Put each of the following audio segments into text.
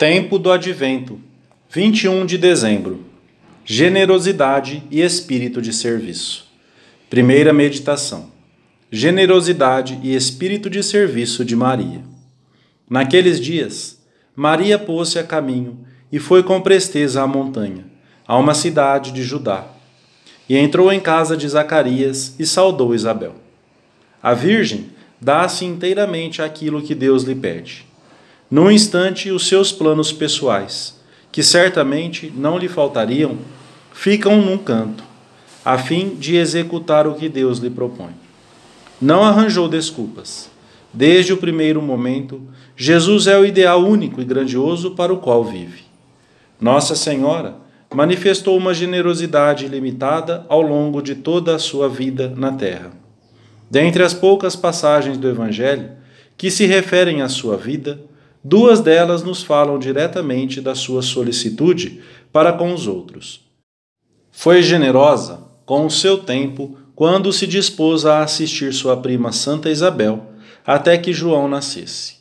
Tempo do Advento, 21 de dezembro. Generosidade e espírito de serviço. Primeira meditação. Generosidade e espírito de serviço de Maria. Naqueles dias, Maria pôs-se a caminho e foi com presteza à montanha, a uma cidade de Judá. E entrou em casa de Zacarias e saudou Isabel. A Virgem dá-se inteiramente aquilo que Deus lhe pede num instante, os seus planos pessoais, que certamente não lhe faltariam, ficam num canto, a fim de executar o que Deus lhe propõe. Não arranjou desculpas. Desde o primeiro momento, Jesus é o ideal único e grandioso para o qual vive. Nossa Senhora manifestou uma generosidade ilimitada ao longo de toda a sua vida na terra. Dentre as poucas passagens do Evangelho que se referem à sua vida, Duas delas nos falam diretamente da sua solicitude para com os outros. Foi generosa com o seu tempo quando se dispôs a assistir sua prima Santa Isabel até que João nascesse.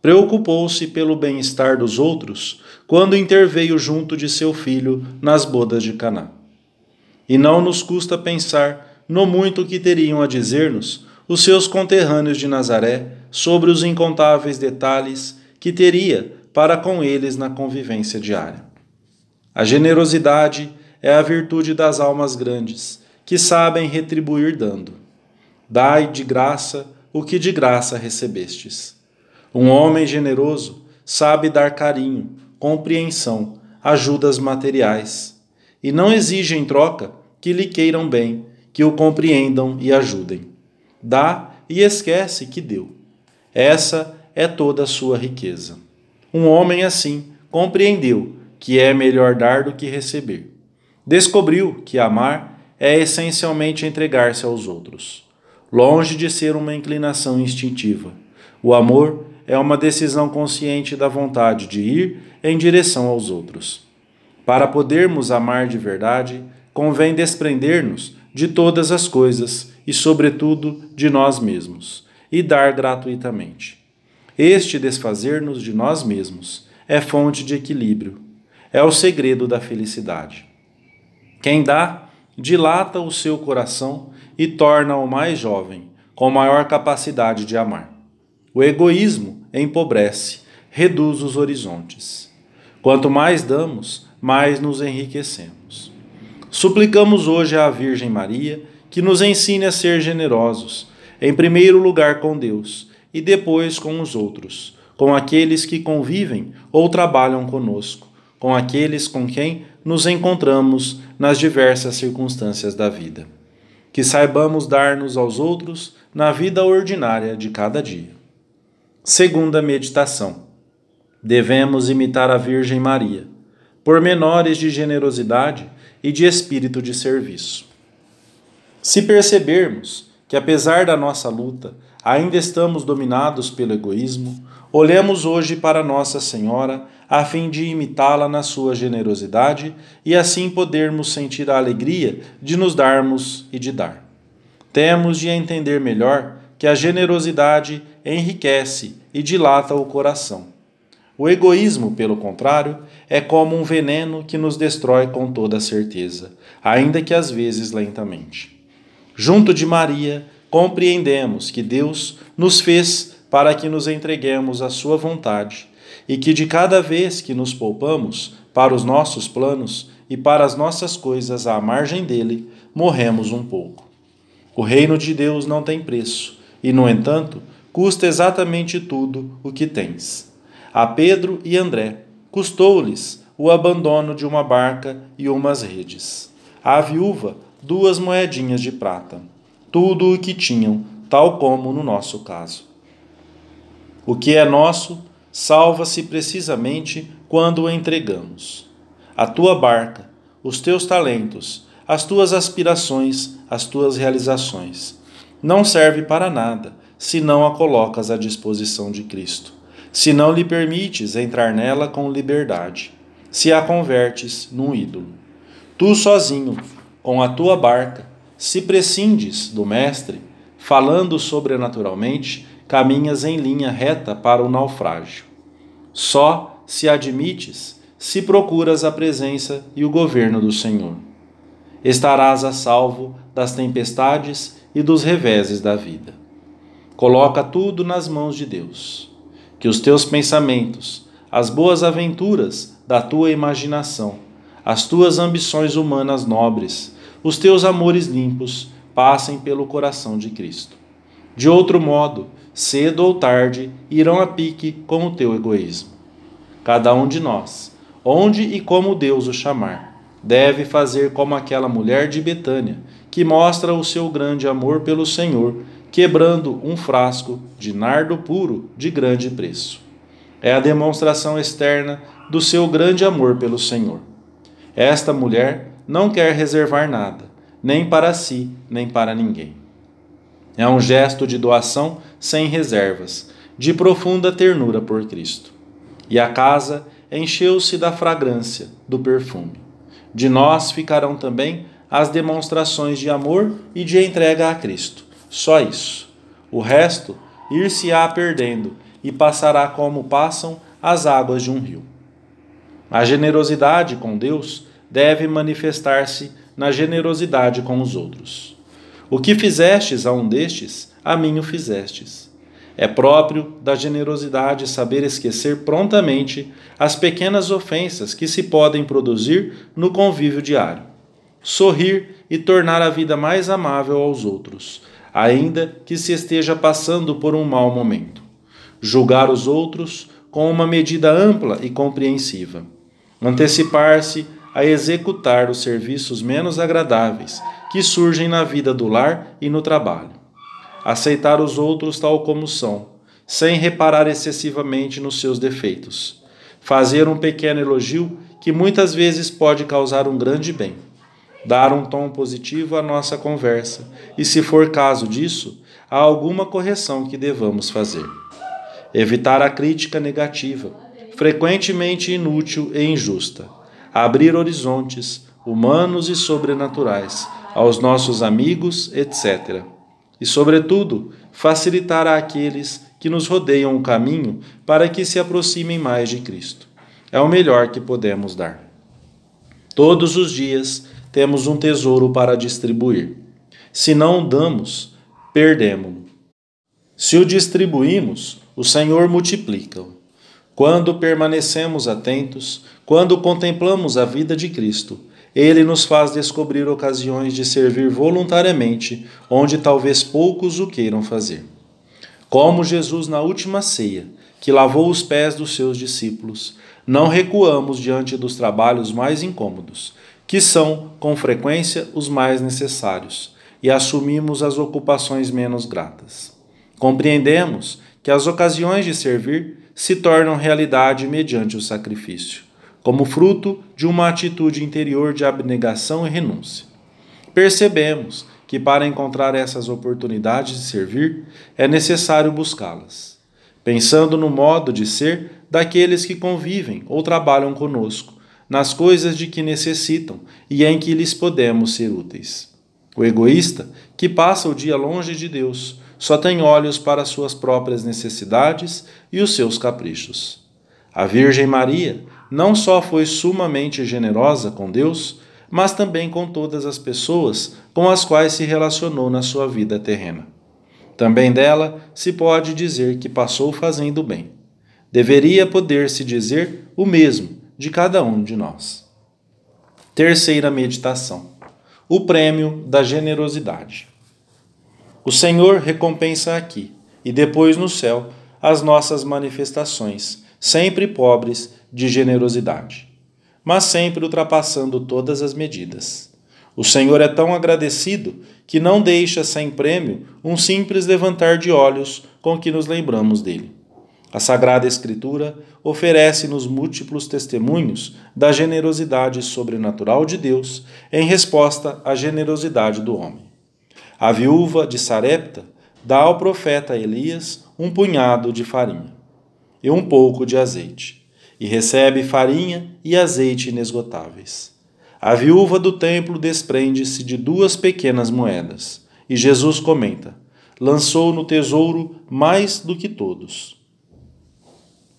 Preocupou-se pelo bem-estar dos outros quando interveio junto de seu filho nas bodas de Caná. E não nos custa pensar no muito que teriam a dizer-nos os seus conterrâneos de Nazaré sobre os incontáveis detalhes que teria para com eles na convivência diária. A generosidade é a virtude das almas grandes, que sabem retribuir dando. Dai de graça o que de graça recebestes. Um homem generoso sabe dar carinho, compreensão, ajudas materiais, e não exige em troca que lhe queiram bem, que o compreendam e ajudem. Dá e esquece que deu. Essa é toda a sua riqueza. Um homem assim compreendeu que é melhor dar do que receber. Descobriu que amar é essencialmente entregar-se aos outros, longe de ser uma inclinação instintiva. O amor é uma decisão consciente da vontade de ir em direção aos outros. Para podermos amar de verdade, convém desprender-nos de todas as coisas e, sobretudo, de nós mesmos, e dar gratuitamente. Este desfazer-nos de nós mesmos é fonte de equilíbrio, é o segredo da felicidade. Quem dá, dilata o seu coração e torna-o mais jovem, com maior capacidade de amar. O egoísmo empobrece, reduz os horizontes. Quanto mais damos, mais nos enriquecemos. Suplicamos hoje à Virgem Maria que nos ensine a ser generosos, em primeiro lugar com Deus e depois com os outros, com aqueles que convivem ou trabalham conosco, com aqueles com quem nos encontramos nas diversas circunstâncias da vida. Que saibamos dar-nos aos outros na vida ordinária de cada dia. Segunda meditação. Devemos imitar a Virgem Maria, por menores de generosidade e de espírito de serviço. Se percebermos que, apesar da nossa luta, ainda estamos dominados pelo egoísmo, olhemos hoje para Nossa Senhora a fim de imitá-la na sua generosidade e assim podermos sentir a alegria de nos darmos e de dar. Temos de entender melhor que a generosidade enriquece e dilata o coração. O egoísmo, pelo contrário, é como um veneno que nos destrói com toda certeza, ainda que às vezes lentamente. Junto de Maria, compreendemos que Deus nos fez para que nos entreguemos à Sua vontade e que de cada vez que nos poupamos para os nossos planos e para as nossas coisas à margem dele, morremos um pouco. O reino de Deus não tem preço e, no entanto, custa exatamente tudo o que tens. A Pedro e André custou-lhes o abandono de uma barca e umas redes. À viúva, duas moedinhas de prata tudo o que tinham, tal como no nosso caso. O que é nosso salva-se precisamente quando o entregamos. A tua barca, os teus talentos, as tuas aspirações, as tuas realizações. Não serve para nada se não a colocas à disposição de Cristo, se não lhe permites entrar nela com liberdade, se a convertes num ídolo. Tu sozinho, com a tua barca, se prescindes do Mestre, falando sobrenaturalmente, caminhas em linha reta para o naufrágio. Só se admites, se procuras a presença e o governo do Senhor. Estarás a salvo das tempestades e dos reveses da vida. Coloca tudo nas mãos de Deus. Que os teus pensamentos, as boas aventuras da tua imaginação, as tuas ambições humanas nobres, os teus amores limpos passem pelo coração de Cristo. De outro modo, cedo ou tarde, irão a pique com o teu egoísmo. Cada um de nós, onde e como Deus o chamar, deve fazer como aquela mulher de Betânia, que mostra o seu grande amor pelo Senhor, quebrando um frasco de nardo puro de grande preço. É a demonstração externa do seu grande amor pelo Senhor. Esta mulher não quer reservar nada, nem para si, nem para ninguém. É um gesto de doação sem reservas, de profunda ternura por Cristo. E a casa encheu-se da fragrância do perfume. De nós ficarão também as demonstrações de amor e de entrega a Cristo. Só isso. O resto ir-se-á perdendo e passará como passam as águas de um rio. A generosidade com Deus deve manifestar-se na generosidade com os outros. O que fizestes a um destes, a mim o fizestes. É próprio da generosidade saber esquecer prontamente as pequenas ofensas que se podem produzir no convívio diário. Sorrir e tornar a vida mais amável aos outros, ainda que se esteja passando por um mau momento. Julgar os outros com uma medida ampla e compreensiva. Antecipar-se a executar os serviços menos agradáveis que surgem na vida do lar e no trabalho. Aceitar os outros tal como são, sem reparar excessivamente nos seus defeitos. Fazer um pequeno elogio que muitas vezes pode causar um grande bem. Dar um tom positivo à nossa conversa e, se for caso disso, há alguma correção que devamos fazer. Evitar a crítica negativa, frequentemente inútil e injusta. Abrir horizontes humanos e sobrenaturais aos nossos amigos, etc. E, sobretudo, facilitar àqueles que nos rodeiam o caminho para que se aproximem mais de Cristo. É o melhor que podemos dar. Todos os dias temos um tesouro para distribuir. Se não o damos, perdemos-lo. Se o distribuímos, o Senhor multiplica-o. Quando permanecemos atentos, quando contemplamos a vida de Cristo, ele nos faz descobrir ocasiões de servir voluntariamente onde talvez poucos o queiram fazer. Como Jesus na última ceia, que lavou os pés dos seus discípulos, não recuamos diante dos trabalhos mais incômodos, que são, com frequência, os mais necessários, e assumimos as ocupações menos gratas. Compreendemos que as ocasiões de servir se tornam realidade mediante o sacrifício como fruto de uma atitude interior de abnegação e renúncia. Percebemos que para encontrar essas oportunidades de servir é necessário buscá-las, pensando no modo de ser daqueles que convivem ou trabalham conosco, nas coisas de que necessitam e em que lhes podemos ser úteis. O egoísta, que passa o dia longe de Deus, só tem olhos para suas próprias necessidades e os seus caprichos. A Virgem Maria não só foi sumamente generosa com Deus, mas também com todas as pessoas com as quais se relacionou na sua vida terrena. Também dela se pode dizer que passou fazendo bem. Deveria poder-se dizer o mesmo de cada um de nós. Terceira meditação: o prêmio da generosidade. O Senhor recompensa aqui e depois no céu as nossas manifestações, sempre pobres de generosidade, mas sempre ultrapassando todas as medidas. O Senhor é tão agradecido que não deixa sem prêmio um simples levantar de olhos com que nos lembramos dele. A Sagrada Escritura oferece-nos múltiplos testemunhos da generosidade sobrenatural de Deus em resposta à generosidade do homem. A viúva de Sarepta dá ao profeta Elias um punhado de farinha e um pouco de azeite e recebe farinha e azeite inesgotáveis. A viúva do templo desprende-se de duas pequenas moedas, e Jesus comenta: lançou no tesouro mais do que todos.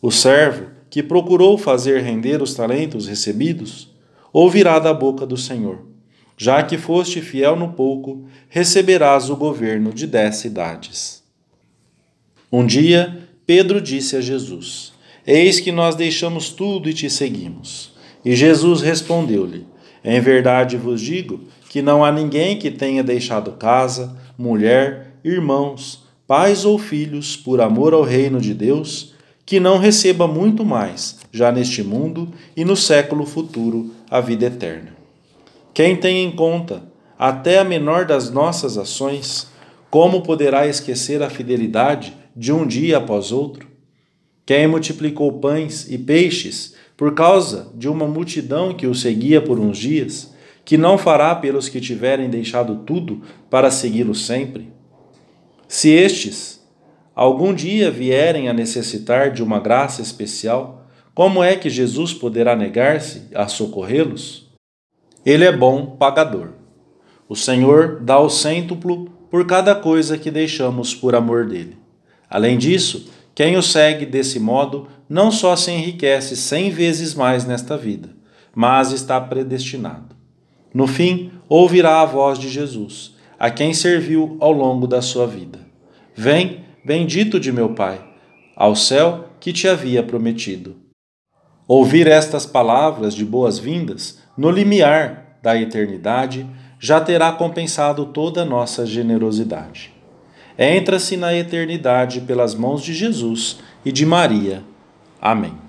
O servo que procurou fazer render os talentos recebidos, ouvirá da boca do Senhor: Já que foste fiel no pouco, receberás o governo de dez cidades. Um dia, Pedro disse a Jesus: Eis que nós deixamos tudo e te seguimos. E Jesus respondeu-lhe: Em verdade vos digo que não há ninguém que tenha deixado casa, mulher, irmãos, pais ou filhos por amor ao reino de Deus, que não receba muito mais, já neste mundo e no século futuro, a vida eterna. Quem tem em conta até a menor das nossas ações, como poderá esquecer a fidelidade de um dia após outro? Quem multiplicou pães e peixes por causa de uma multidão que o seguia por uns dias, que não fará pelos que tiverem deixado tudo para segui-lo sempre? Se estes algum dia vierem a necessitar de uma graça especial, como é que Jesus poderá negar-se a socorrê-los? Ele é bom pagador. O Senhor dá o cêntuplo por cada coisa que deixamos por amor dele. Além disso, quem o segue desse modo não só se enriquece cem vezes mais nesta vida, mas está predestinado. No fim, ouvirá a voz de Jesus, a quem serviu ao longo da sua vida. Vem, bendito de meu Pai, ao céu que te havia prometido. Ouvir estas palavras de boas-vindas no limiar da eternidade já terá compensado toda a nossa generosidade entra-se na eternidade pelas mãos de Jesus e de Maria. Amém.